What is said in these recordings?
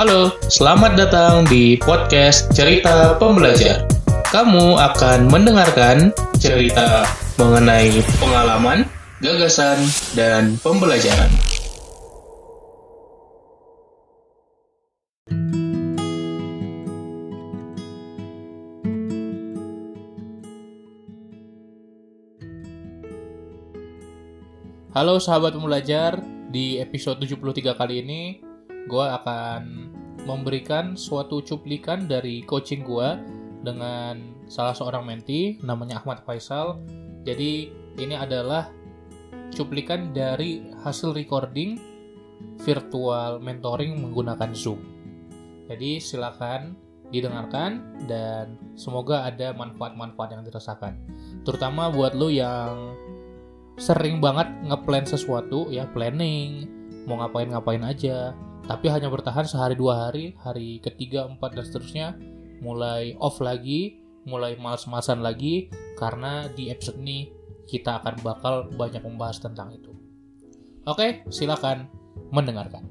Halo, selamat datang di podcast Cerita Pembelajar. Kamu akan mendengarkan cerita mengenai pengalaman, gagasan, dan pembelajaran. Halo sahabat pembelajar, di episode 73 kali ini gue akan memberikan suatu cuplikan dari coaching gue dengan salah seorang menti namanya Ahmad Faisal. Jadi ini adalah cuplikan dari hasil recording virtual mentoring menggunakan Zoom. Jadi silakan didengarkan dan semoga ada manfaat-manfaat yang dirasakan. Terutama buat lo yang sering banget ngeplan sesuatu ya planning mau ngapain-ngapain aja tapi hanya bertahan sehari dua hari hari ketiga empat dan seterusnya. Mulai off lagi mulai males-malesan lagi karena di episode ini kita akan bakal banyak membahas tentang itu. Oke silakan mendengarkan.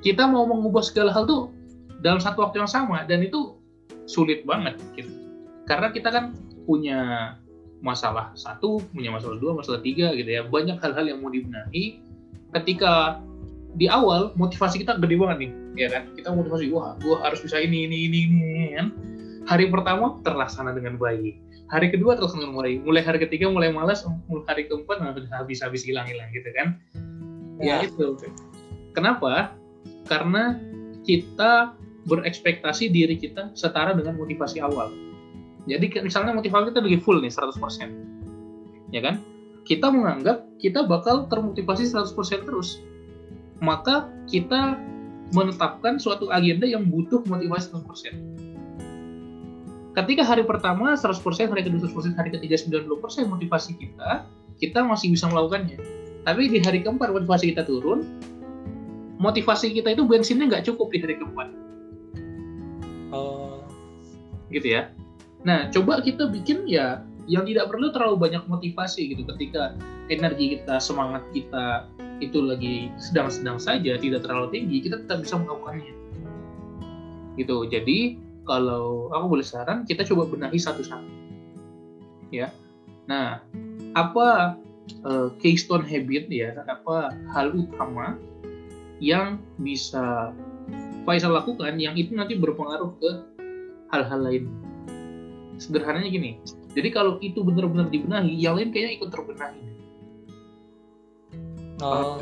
Kita mau mengubah segala hal tuh dalam satu waktu yang sama dan itu sulit banget gitu. Karena kita kan punya masalah satu, punya masalah dua, masalah tiga gitu ya. Banyak hal-hal yang mau dibenahi. Ketika di awal motivasi kita gede banget nih, ya kan? Kita motivasi, wah, gue harus bisa ini, ini, ini, ini, kan? Hari pertama terlaksana dengan baik. Hari kedua terlaksana dengan baik. Mulai hari ketiga mulai malas, mulai hari keempat habis-habis hilang-hilang gitu kan? Ya, ya itu. Kenapa? Karena kita berekspektasi diri kita setara dengan motivasi awal jadi misalnya motivasi kita lagi full nih 100%. Ya kan? Kita menganggap kita bakal termotivasi 100% terus. Maka kita menetapkan suatu agenda yang butuh motivasi 100%. Ketika hari pertama 100%, hari kedua 100%, hari ketiga 90% motivasi kita, kita masih bisa melakukannya. Tapi di hari keempat motivasi kita turun, motivasi kita itu bensinnya nggak cukup di hari keempat. Oh. Gitu ya. Nah, coba kita bikin ya yang tidak perlu terlalu banyak motivasi gitu ketika energi kita, semangat kita itu lagi sedang-sedang saja, tidak terlalu tinggi, kita tetap bisa melakukannya. Gitu. Jadi, kalau aku boleh saran, kita coba benahi satu-satu. Ya. Nah, apa uh, keystone habit ya, apa hal utama yang bisa Faisal lakukan yang itu nanti berpengaruh ke hal-hal lain sederhananya gini. Jadi kalau itu benar-benar dibenahi yang lain kayaknya ikut terbenahi. Oh.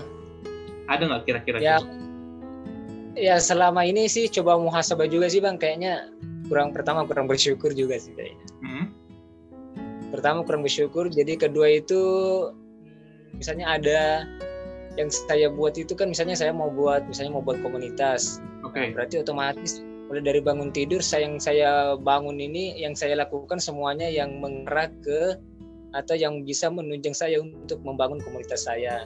ada nggak kira-kira? Ya. Ya selama ini sih coba muhasabah juga sih bang. Kayaknya kurang pertama kurang bersyukur juga sih kayaknya. Hmm? pertama kurang bersyukur jadi kedua itu misalnya ada yang saya buat itu kan misalnya saya mau buat misalnya mau buat komunitas. Okay. nah, berarti otomatis mulai dari bangun tidur saya yang saya bangun ini yang saya lakukan semuanya yang mengerak ke atau yang bisa menunjang saya untuk membangun komunitas saya.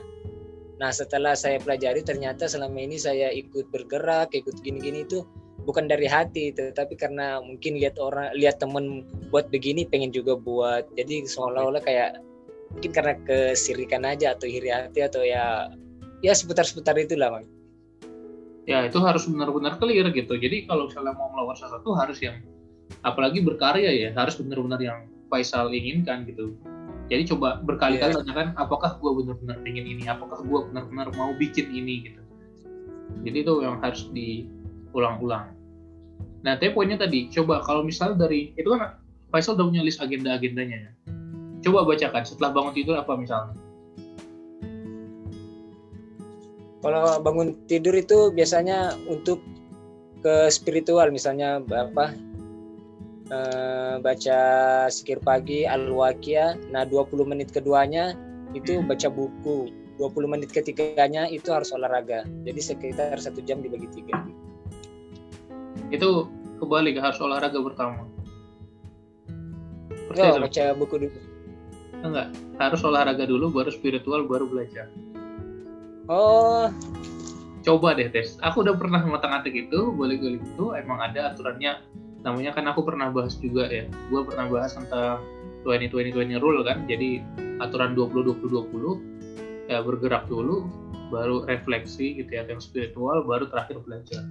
Nah setelah saya pelajari ternyata selama ini saya ikut bergerak, ikut gini-gini itu bukan dari hati, tetapi karena mungkin lihat orang, lihat temen buat begini pengen juga buat. Jadi seolah-olah kayak mungkin karena kesirikan aja atau iri hati atau ya ya seputar-seputar itulah bang ya itu harus benar-benar clear gitu. Jadi kalau misalnya mau melakukan sesuatu harus yang apalagi berkarya ya harus benar-benar yang Faisal inginkan gitu. Jadi coba berkali-kali yeah. tanyakan apakah gue benar-benar ingin ini? Apakah gue benar-benar mau bikin ini? Gitu. Jadi itu yang harus diulang-ulang. Nah tapi poinnya tadi coba kalau misal dari itu kan Faisal udah punya list agenda-agendanya. Ya coba bacakan setelah bangun tidur apa misalnya Kalau bangun tidur itu biasanya untuk ke spiritual misalnya apa uh, baca sikir pagi al-waqiyah. Nah, 20 menit keduanya itu hmm. baca buku. 20 menit ketiganya itu harus olahraga. Jadi sekitar satu jam dibagi tiga. Itu kebalik harus olahraga pertama. Oh, baca buku dulu. Enggak, harus olahraga dulu baru spiritual baru belajar. Oh. Coba deh tes. Aku udah pernah ngotak-atik itu, boleh gue itu emang ada aturannya. Namanya kan aku pernah bahas juga ya. Gue pernah bahas tentang 20-20-20 rule kan. Jadi aturan 20-20-20 ya bergerak dulu baru refleksi gitu ya yang spiritual baru terakhir belajar.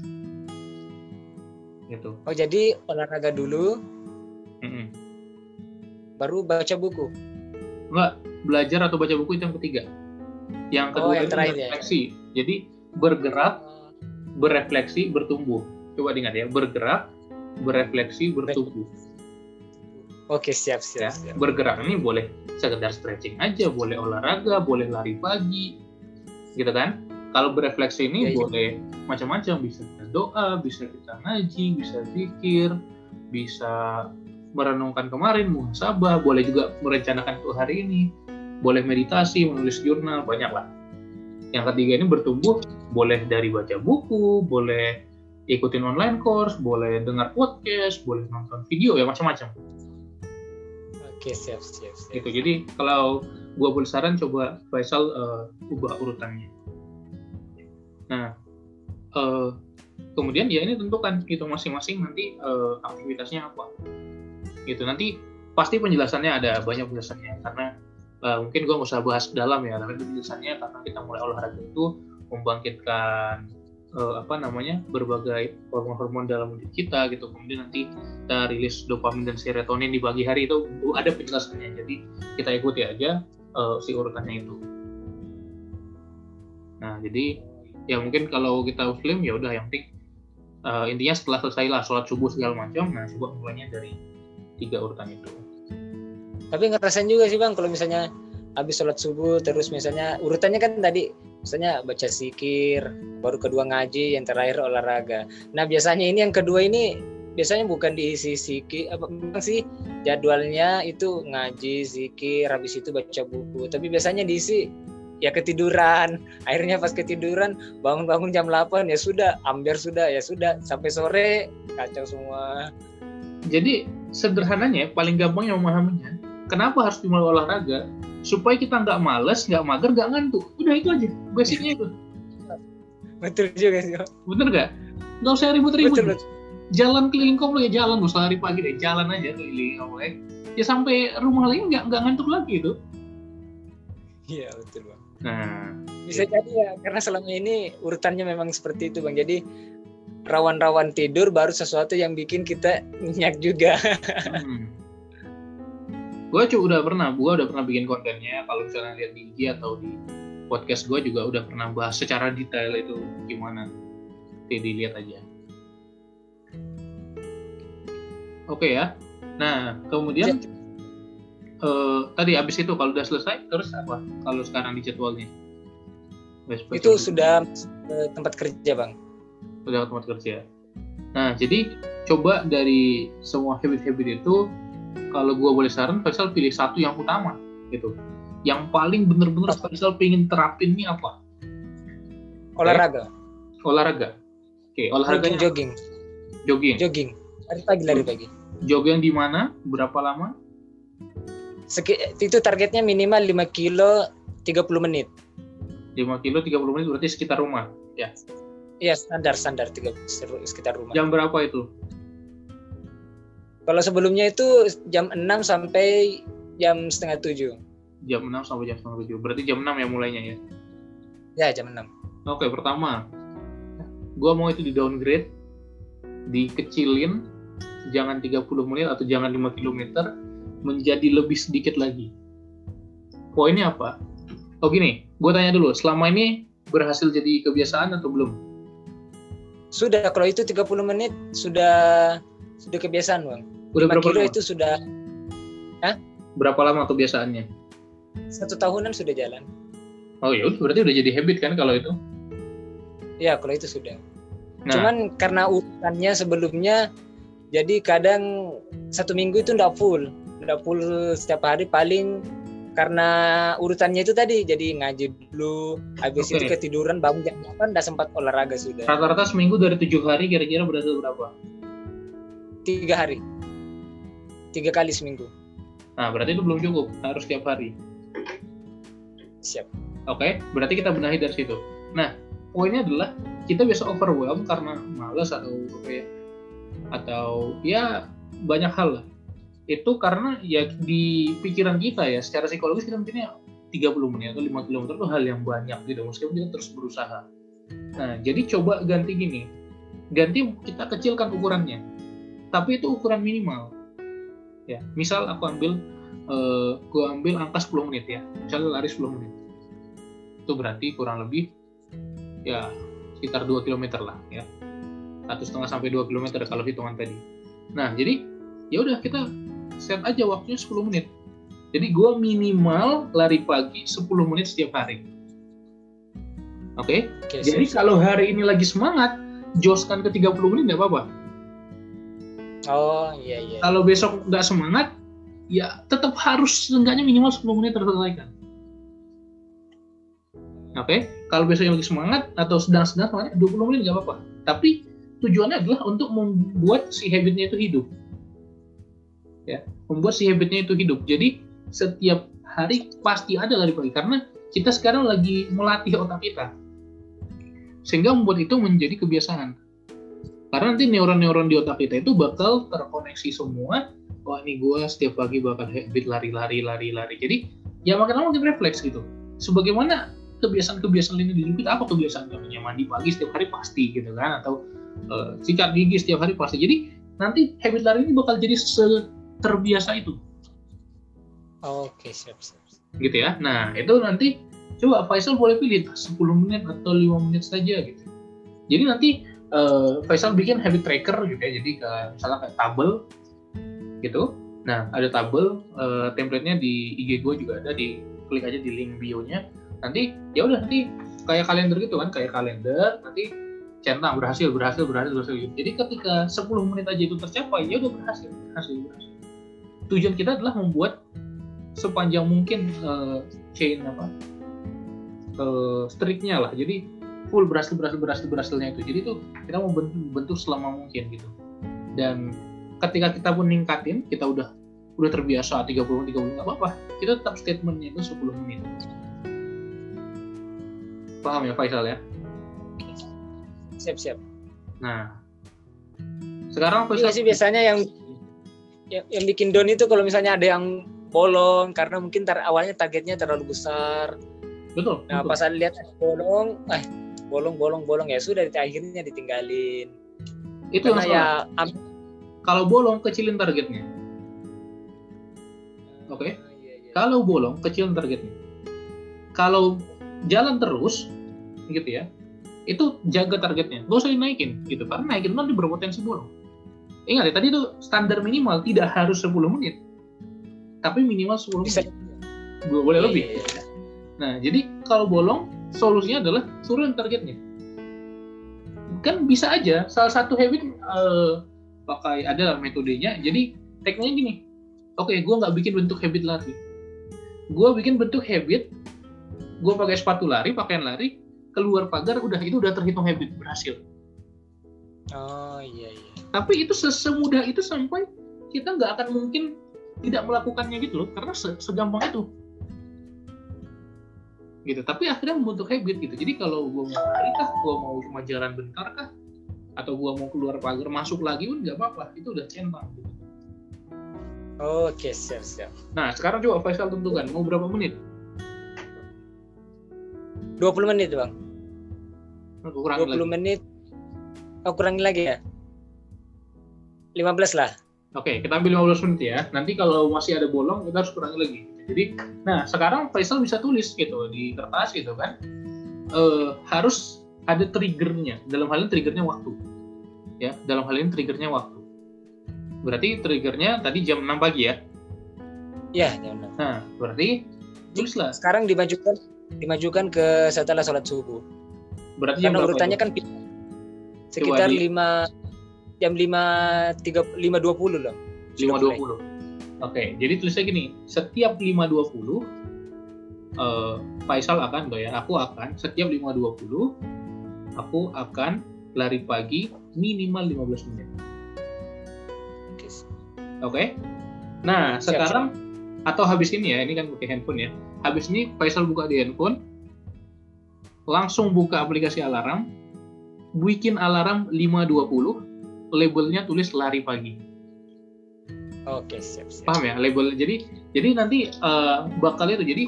Gitu. Oh jadi olahraga dulu Mm-mm. baru baca buku? Enggak belajar atau baca buku itu yang ketiga yang Oh, kedua yang itu ya. refleksi jadi bergerak berefleksi bertumbuh coba diingat ya bergerak berefleksi bertumbuh oke siap ya siap, siap. bergerak ini boleh sekedar stretching aja boleh olahraga boleh lari pagi gitu kan kalau berefleksi ini Ya, iya. boleh macam-macam bisa kita doa bisa kita ngaji bisa zikir bisa merenungkan kemarin muhasabah boleh juga merencanakan untuk hari ini boleh meditasi menulis jurnal banyak lah yang ketiga ini bertumbuh boleh dari baca buku boleh ikutin online course boleh dengar podcast boleh nonton video ya macam-macam. Oke siap siap siap. Gitu. Jadi kalau gua boleh saran coba Faisal eh, ubah urutannya. Nah eh, kemudian ya ini tentukan gitu masing-masing nanti eh, aktivitasnya apa. Gitu. Nanti pasti penjelasannya ada banyak penjelasannya. Karena eh, mungkin gua nggak usah bahas dalam ya tapi penjelasannya karena kita mulai olahraga itu membangkitkan eh, apa namanya berbagai hormon-hormon dalam diri kita gitu. Kemudian nanti kita rilis dopamin dan serotonin di pagi hari itu ada penjelasannya. Jadi kita ikuti aja eh, si urutannya itu. Nah jadi ya mungkin kalau kita muslim ya udah yang penting eh, intinya setelah selesai lah sholat subuh segala macam nah coba mulainya dari tiga urutan itu tapi ngerasain juga sih bang kalau misalnya habis sholat subuh terus misalnya urutannya kan tadi misalnya baca zikir baru kedua ngaji yang terakhir olahraga. Nah biasanya ini yang kedua ini biasanya bukan diisi zikir apa memang sih jadwalnya itu ngaji zikir habis itu baca buku. Tapi biasanya diisi ya ketiduran. Akhirnya pas ketiduran bangun-bangun jam 8 ya sudah ambiar sudah ya sudah sampai sore kacau semua. Jadi sederhananya paling gampang yang memahaminya kenapa harus dimulai olahraga? Supaya kita nggak males nggak mager nggak ngantuk. Udah itu aja basicnya itu. Betul juga sih bener nggak? Nggak usah ribut-ribut. Betul, betul. jalan keliling komplek ya jalan. Nggak usah lari pagi deh jalan aja keliling komplek ya. Sampai rumah lagi nggak nggak ngantuk lagi itu. Iya betul bang nah bisa jadi ya karena selama ini urutannya memang seperti itu bang. Jadi rawan-rawan tidur baru sesuatu yang bikin kita nyenyak juga. Hmm. Gue cuy udah pernah gue udah pernah bikin kontennya. Kalau misalnya lihat di IG atau di podcast gue juga udah pernah bahas secara detail itu gimana. Nanti dilihat aja. Oke ya. Nah kemudian eh, tadi abis itu kalau udah selesai terus apa kalau sekarang di jadwalnya? Besok itu sudah tempat kerja bang. Udah tempat kerja. Nah, jadi coba dari semua habit-habit itu, kalau gua boleh saran, Faisal pilih satu yang utama, gitu. Yang paling bener-bener Faisal pengen terapin ini apa? olahraga Olahraga. Oke, jogging olahraganya jogging jogging. jogging lari pagi lari pagi Jogging di mana? Berapa lama? Seki- itu targetnya minimal 5 kilo 30 menit 5 kilo 30 menit berarti sekitar rumah. Ya. iya standar standar 30 seru- sekitar rumah Jam berapa itu? Kalau sebelumnya itu jam 6 sampai jam setengah tujuh Jam 6 sampai jam setengah 7. Berarti jam 6 ya mulainya ya. ya jam 6 Oke, pertama, gua mau itu di downgrade, dikecilin, jangan 30 menit atau jangan 5 km, menjadi lebih sedikit lagi. Poinnya apa? Oh gini, gue tanya dulu, selama ini berhasil jadi kebiasaan atau belum? sudah kalau itu 30 menit sudah sudah kebiasaan bang Udah 5 berapa kilo lama? itu sudah Berapa lama kebiasaannya? satu tahunan sudah jalan Oh ya udah, berarti udah jadi habit kan kalau itu? ya kalau itu sudah Nah, cuman karena urutannya sebelumnya jadi kadang satu minggu itu ndak full ndak full setiap hari paling karena urutannya itu tadi jadi ngaji dulu habis Oke. itu ketiduran bangun jam 8 udah sempat olahraga sudah rata-rata seminggu dari tujuh hari kira-kira berarti berapa? Tiga hari. Tiga kali seminggu. Nah, berarti itu belum cukup, harus tiap hari. siap. Oke, berarti kita benahi dari situ. Nah, poinnya adalah kita biasa overwhelm karena malas atau apa ya, atau ya banyak hal lah. Itu karena ya di pikiran kita ya secara psikologis kita mikirnya 30 menit atau 5 km itu hal yang banyak gitu. Meskipun kita terus berusaha. Nah jadi coba ganti gini. Ganti kita kecilkan ukurannya tapi itu ukuran minimal. Ya misal aku ambil uh, gua ambil angka 10 menit ya. Misalnya lari 10 menit. Itu berarti kurang lebih ya sekitar 2 km lah ya. Satu setengah sampai 2 km kalau hitungan tadi. Nah jadi ya udah kita set aja waktunya 10 menit. Jadi gue minimal lari pagi 10 menit setiap hari. Oke? Okay? okay, jadi kalau hari ini lagi semangat joskan ke 30 menit nggak apa-apa oh iya iya kalau besok nggak semangat ya tetap harus seenggaknya minimal 10 menit terselesaikan Oke, okay? kalau besoknya lagi semangat atau sedang-sedang semangat 20 menit nggak apa-apa. Tapi tujuannya adalah untuk membuat si habitnya itu hidup. Ya, membuat si habitnya itu hidup. Jadi setiap hari pasti ada lari pagi karena kita sekarang lagi melatih otak kita. Sehingga membuat itu menjadi kebiasaan. Karena nanti neuron-neuron di otak kita itu bakal terkoneksi semua. Wah ini gue setiap pagi bakal habit lari-lari, lari-lari. Jadi ya makin lama makin refleks gitu. Sebagaimana kebiasaan-kebiasaan ini di kita apa kebiasaan contohnya? Mandi pagi setiap hari pasti gitu kan? Atau uh, sikat gigi setiap hari pasti. Jadi nanti habit lari ini bakal jadi terbiasa itu. Oke siap siap gitu ya. Nah itu nanti coba Faisal boleh pilih 10 menit atau 5 menit saja gitu. Jadi nanti uh, Faisal bikin habit tracker gitu ya jadi ke misalnya kayak tabel gitu. Nah ada tabel uh, template-nya di IG gue juga ada di klik aja di link bio-nya. Nanti ya udah nanti kayak kalender gitu kan kayak kalender nanti centang berhasil berhasil berhasil berhasil jadi ketika 10 menit aja itu tercapai ya udah berhasil berhasil berhasil. Tujuan kita adalah membuat sepanjang mungkin uh, chain apa uh, streaknya lah. Jadi full berhasil berhasil berhasil berhasilnya itu jadi tuh kita mau bentuk, bentuk selama mungkin gitu dan ketika kita pun ningkatin kita udah udah terbiasa 30 menit 30 menit nggak apa-apa kita tetap statementnya itu 10 menit Paham ya Faisal ya? Siap siap. Nah, sekarang Faisal. Iya sih biasanya yang, yang yang bikin down itu kalau misalnya ada yang bolong karena mungkin tar, awalnya targetnya terlalu besar. Betul. Nah betul. pas saya lihat bolong, eh bolong bolong bolong ya sudah akhirnya ditinggalin. Itu karena ya kalau bolong kecilin targetnya. Oke. Okay? Ah, iya, iya. Kalau bolong kecilin targetnya. Kalau jalan terus gitu ya itu jaga targetnya gak usah dinaikin gitu karena naikin nanti berpotensi bolong ingat ya tadi itu standar minimal tidak harus 10 menit tapi minimal 10 menit Bisa. boleh iya, lebih iya, iya. Nah jadi kalau bolong solusinya adalah turun targetnya. Kan bisa aja salah satu habit uh, pakai ada metodenya. Jadi tekniknya gini. Oke okay, gue nggak bikin bentuk habit lari. Gue bikin bentuk habit gue pakai sepatu lari pakaian lari keluar pagar udah itu udah terhitung habit berhasil. Oh iya iya. Tapi itu semudah itu sampai kita nggak akan mungkin tidak melakukannya gitu loh. Karena segampang itu gitu. Tapi akhirnya membentuk habit gitu. Jadi kalau gue mau lari kah gue mau cuma jalan bentar kah atau gue mau keluar pagar masuk lagi pun nggak apa-apa. Itu udah centang gitu. Oke, siap, siap. Nah, sekarang coba Faisal tentukan mau berapa menit? 20 menit bang. Kurang 20 lagi. menit. Oh kurangi lagi ya? 15 lah. Oke kita ambil 15 menit ya. Nanti kalau masih ada bolong kita harus kurangi lagi jadi nah sekarang Faisal bisa tulis gitu di kertas gitu kan e, harus ada triggernya dalam hal ini triggernya waktu ya dalam hal ini triggernya waktu berarti triggernya tadi jam 6 pagi ya Iya, jam 6. Nah, berarti tulislah. Sekarang dimajukan dimajukan ke setelah sholat subuh. Berarti Karena urutannya kan sekitar lima jam lima tiga lima dua puluh loh. Lima dua puluh. Oke, jadi tulisnya gini, setiap lima dua puluh uh, Faisal akan ya, aku akan setiap lima dua puluh aku akan lari pagi minimal 15 menit. Oke. Okay? Nah, siap, sekarang siap. atau habis ini ya, ini kan pakai handphone ya habis ini Faisal buka di handphone langsung buka aplikasi alarm bikin alarm 5.20 labelnya tulis lari pagi. Oke, siap, siap. Paham ya label? Jadi jadi nanti uh, bakal itu jadi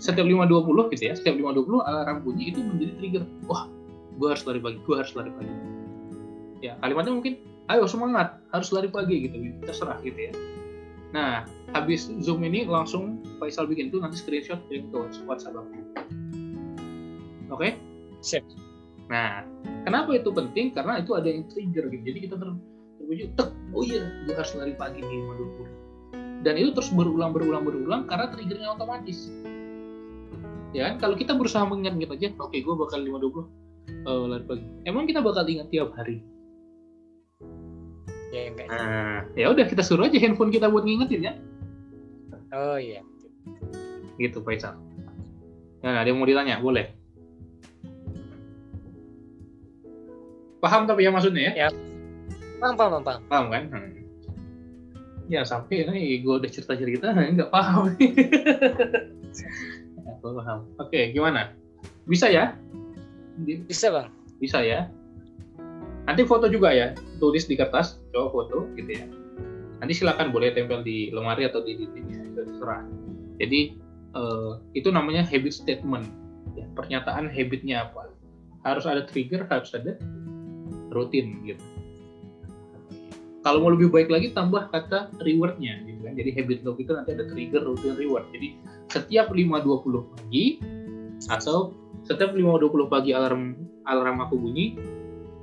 setiap 5.20 gitu ya, setiap 5.20 alarm bunyi itu menjadi trigger. Wah, gue harus lari pagi, gue harus lari pagi. Ya, kalimatnya mungkin, ayo semangat, harus lari pagi gitu, terserah gitu ya. Nah, habis Zoom ini langsung Faisal bikin itu nanti screenshot kirim ke WhatsApp aku. Oke? Okay? Siap. Nah, kenapa itu penting? Karena itu ada yang trigger gitu. Jadi kita ter terwujud, tek, oh iya, gue harus lari pagi nih 5.20. Dan itu terus berulang, berulang, berulang karena triggernya otomatis. Ya kan? Kalau kita berusaha mengingat-ingat aja, oke okay, gue bakal 5.20 uh, lari pagi. Emang kita bakal ingat tiap hari? Ya, enggak. Nah, ya udah kita suruh aja handphone kita buat ngingetin ya. Oh iya. Gitu Faisal. Nah, ada yang mau ditanya? Boleh. Paham tapi ya maksudnya ya? Ya. Paham, paham, paham. Paham kan? Hmm. Ya sampai ini gue udah cerita cerita nggak paham. ya, paham. Oke, gimana? Bisa ya? Bisa bang. Bisa ya. Nanti foto juga ya, tulis di kertas, coba foto gitu ya. Nanti silakan boleh tempel di lemari atau di dindingnya, itu terserah. Jadi uh, itu namanya habit statement, ya, pernyataan habitnya apa. Harus ada trigger, harus ada rutin gitu. Kalau mau lebih baik lagi tambah kata rewardnya gitu kan. Jadi habit loop itu nanti ada trigger, rutin, reward. Jadi setiap 5.20 pagi atau setiap 5.20 pagi alarm alarm aku bunyi,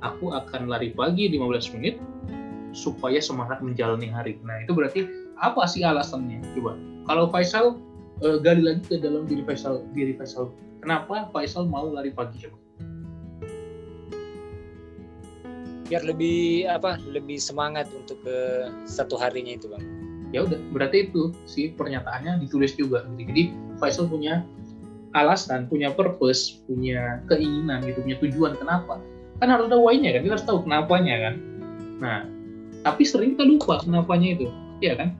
aku akan lari pagi 15 menit supaya semangat menjalani hari. Nah, itu berarti apa sih alasannya? Coba. Kalau Faisal uh, gali lagi ke dalam diri Faisal, diri Faisal. Kenapa Faisal mau lari pagi coba? Biar lebih apa? Lebih semangat untuk ke satu harinya itu, Bang. Ya udah, berarti itu si pernyataannya ditulis juga. Jadi Faisal punya alasan, punya purpose, punya keinginan gitu, punya tujuan kenapa kan harus ada why-nya kan kita harus tahu kenapanya kan nah tapi sering kita lupa kenapanya itu ya kan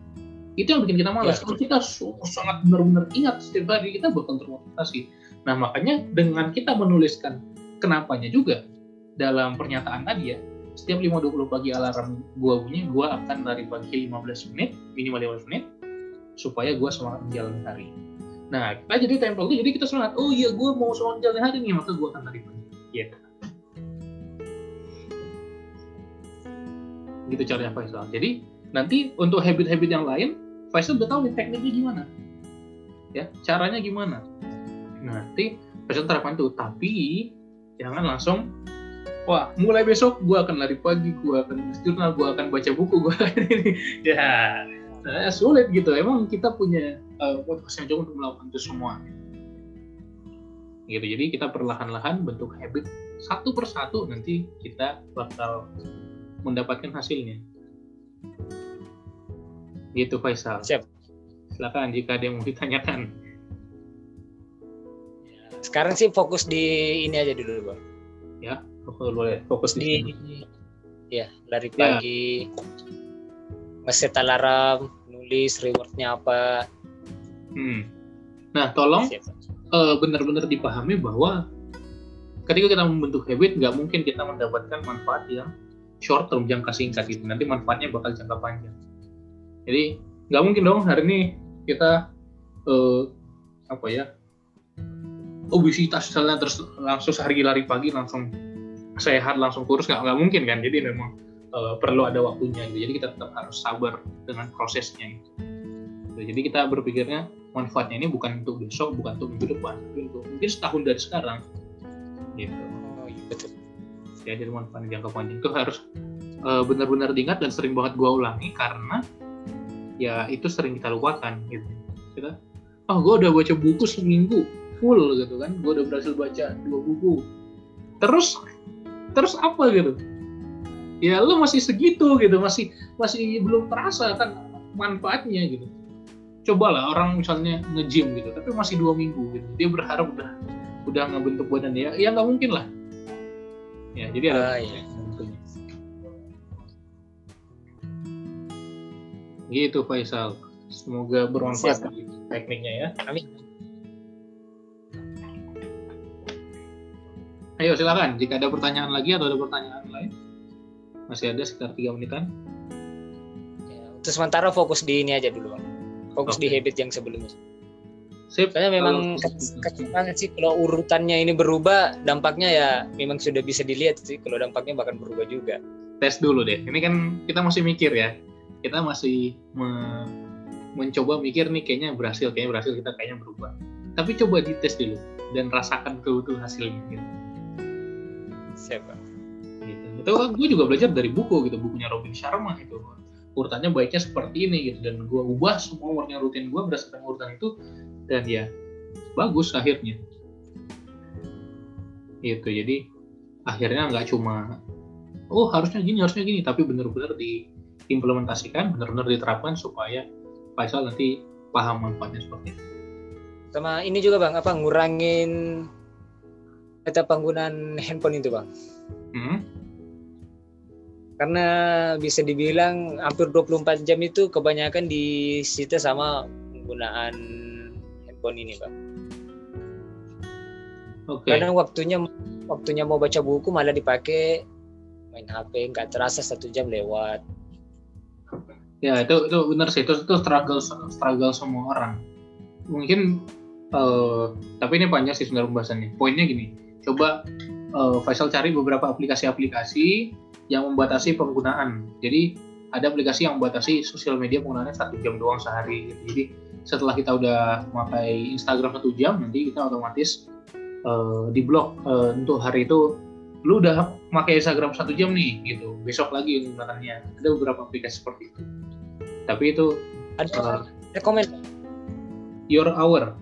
itu yang bikin kita malas ya. kalau kita sangat benar-benar ingat setiap hari kita bakal termotivasi nah makanya dengan kita menuliskan kenapanya juga dalam pernyataan tadi ya setiap 5.20 pagi alarm gua bunyi gua akan lari pagi 15 menit minimal 15 menit supaya gua semangat menjalani hari. Nah kita jadi tempel itu jadi kita semangat. Oh iya gua mau semangat menjalani hari nih maka gua akan lari pagi. Gitu gitu caranya Faisal. Jadi nanti untuk habit-habit yang lain, Faisal udah tahu nih tekniknya gimana, ya caranya gimana. Nanti Faisal terapkan tuh, tapi jangan langsung wah mulai besok gue akan lari pagi, gue akan nulis jurnal, gue akan baca buku, gue ini ya nah, sulit gitu. Emang kita punya uh, motivasi yang jauh untuk melakukan itu semua. Gitu. Jadi kita perlahan-lahan bentuk habit satu persatu nanti kita bakal mendapatkan hasilnya. Gitu Faisal. Siap. Silakan jika ada yang mau ditanyakan. Sekarang sih fokus di ini aja dulu, Bang. Ya, fokus boleh. Fokus di, di ya, dari ya. pagi ya. ngeset alarm, nulis rewardnya apa. Hmm. Nah, tolong uh, benar-benar dipahami bahwa ketika kita membentuk habit, nggak mungkin kita mendapatkan manfaat yang short term jangka singkat gitu nanti manfaatnya bakal jangka panjang jadi nggak mungkin dong hari ini kita uh, apa ya obesitas misalnya terus langsung sehari lari pagi langsung sehat langsung kurus nggak nggak mungkin kan? Jadi memang uh, perlu ada waktunya gitu. Jadi kita tetap harus sabar dengan prosesnya gitu. jadi kita berpikirnya manfaatnya ini bukan untuk besok bukan untuk minggu depan tapi untuk mungkin setahun dari sekarang. Gitu. Oh iya betul. Ya jadi manfaat jangka panjang itu harus uh, benar-benar diingat dan sering banget gua ulangi karena ya itu sering kita lupakan gitu. Kita oh gue udah baca buku seminggu full gitu kan. Gue udah berhasil baca dua buku. Terus terus apa gitu? Ya lo masih segitu gitu masih masih belum terasa kan manfaatnya gitu. Cobalah orang misalnya nge-gym gitu tapi masih dua minggu gitu. Dia berharap udah udah ngebentuk badan ya ya nggak mungkin lah. Ya jadi ada uh, iya. gitu Faisal. Semoga bermanfaat tekniknya ya. Amin ayo silakan jika ada pertanyaan lagi atau ada pertanyaan lain Masih ada sekitar tiga menitan. Ya, untuk sementara fokus di ini aja dulu bang. Fokus Oke. di habit yang sebelumnya. Sip. Karena memang banget sih kalau urutannya ini berubah, dampaknya ya memang sudah bisa dilihat sih kalau dampaknya bahkan berubah juga. tes dulu deh. Ini kan kita masih mikir ya. Kita masih me- mencoba mikir nih kayaknya berhasil, kayaknya berhasil, kita kayaknya berubah. Tapi coba dites dulu dan rasakan betul-betul hasilnya. Gitu. Siapa? gitu. Itu kan gue juga belajar dari buku gitu, bukunya Robin Sharma itu. Urutannya baiknya seperti ini gitu dan gue ubah semua warna rutin gue berdasarkan urutan itu dan ya bagus akhirnya. Gitu. Jadi akhirnya nggak cuma oh harusnya gini harusnya gini tapi benar-benar diimplementasikan, benar-benar diterapkan supaya Faisal nanti paham manfaatnya seperti itu. Sama ini juga bang, apa ngurangin data penggunaan handphone itu bang? Hmm? Karena bisa dibilang hampir 24 jam itu kebanyakan disita sama penggunaan handphone ini bang. Oke. Kadang waktunya waktunya mau baca buku malah dipakai main HP, nggak terasa satu jam lewat. Ya itu itu benar sih itu itu struggle struggle semua orang. Mungkin eh, tapi ini panjang sih sebenarnya pembahasannya. Poinnya gini, coba eh, Faisal cari beberapa aplikasi-aplikasi yang membatasi penggunaan. Jadi ada aplikasi yang membatasi sosial media penggunaannya satu jam doang sehari. Jadi setelah kita udah memakai Instagram satu jam, nanti kita otomatis eh, di blok eh, untuk hari itu lu udah pakai Instagram satu jam nih gitu besok lagi menggunakannya ada beberapa aplikasi seperti itu tapi itu Ada uh, rekomend your hour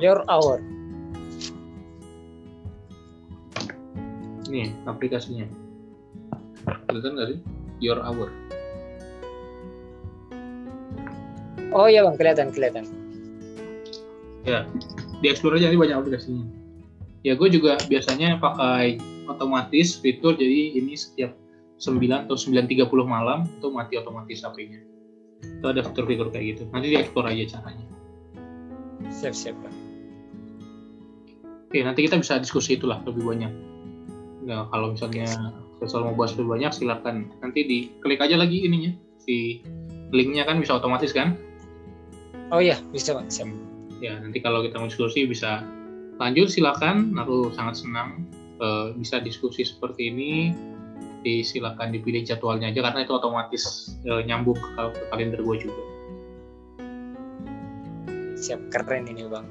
your hour. Ini aplikasinya. Kelihatan nggak sih? Your hour. Oh iya bang, kelihatan kelihatan. di explore aja ini banyak aplikasinya. Ya gue juga biasanya pakai otomatis fitur jadi ini setiap 9 atau 9.30 malam itu mati otomatis HP-nya itu ada fitur-fitur kayak gitu. Nanti di explore aja caranya. Siap siap bang. Oke, nanti kita bisa diskusi itulah lebih banyak. Nah, kalau misalnya Faisal mau bahas lebih banyak, silakan. Nanti diklik aja lagi ininya, si linknya kan bisa otomatis kan? Oh iya bisa bang. Siap. Ya, nanti kalau kita mau diskusi bisa lanjut, silakan. Aku sangat senang eh, bisa diskusi seperti ini. Di, silakan dipilih jadwalnya aja karena itu otomatis eh, nyambung ke, ke kalender gue juga. Siap keren ini bang.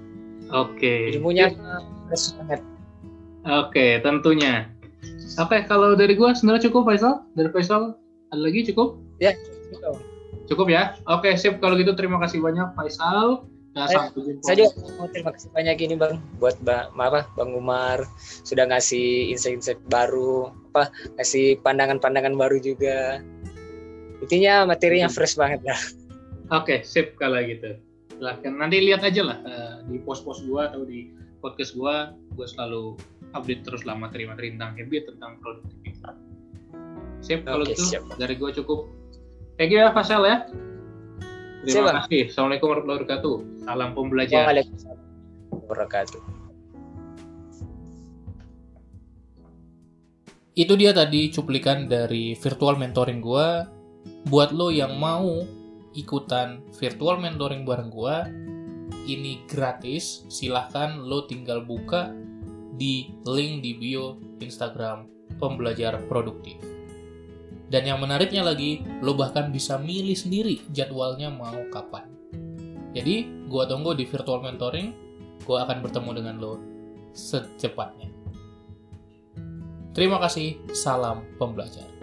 Oke. Ilmunya fresh banget. Oke, tentunya. Oke, kalau dari gua sebenarnya cukup Faisal. Dari Faisal ada lagi cukup? Gitu. Cukup ya? Oke, sip. Kalau gitu terima kasih banyak Faisal. Dan Eh, jumpa. Saya juga mau terima kasih banyak ini bang buat ba apa Bang Umar sudah ngasih insight-insight baru, apa ngasih pandangan-pandangan baru juga. Intinya materinya fresh banget lah. Oke, sip kalau gitu. Silahkan. Nanti lihat aja lah eh, di post-post gua atau di podcast gua. Gua selalu update terus lah materi-materi tentang habit, tentang produktivitas. Sip, kalau Oke, gitu siap, dari gua cukup. Thank you ya Faisal ya. Siap, Terima Bang. kasih. Assalamualaikum warahmatullahi wabarakatuh. Salam pembelajaran. Waalaikumsalam warahmatullahi wabarakatuh. Itu dia tadi cuplikan dari virtual mentoring gua. Buat lo yang mau ikutan virtual mentoring bareng gua, ini gratis. Silahkan lo tinggal buka di link di bio Instagram pembelajar produktif. Dan yang menariknya lagi, lo bahkan bisa milih sendiri jadwalnya mau kapan. Jadi, gua tunggu di virtual mentoring. Gua akan bertemu dengan lo secepatnya. Terima kasih, salam pembelajar.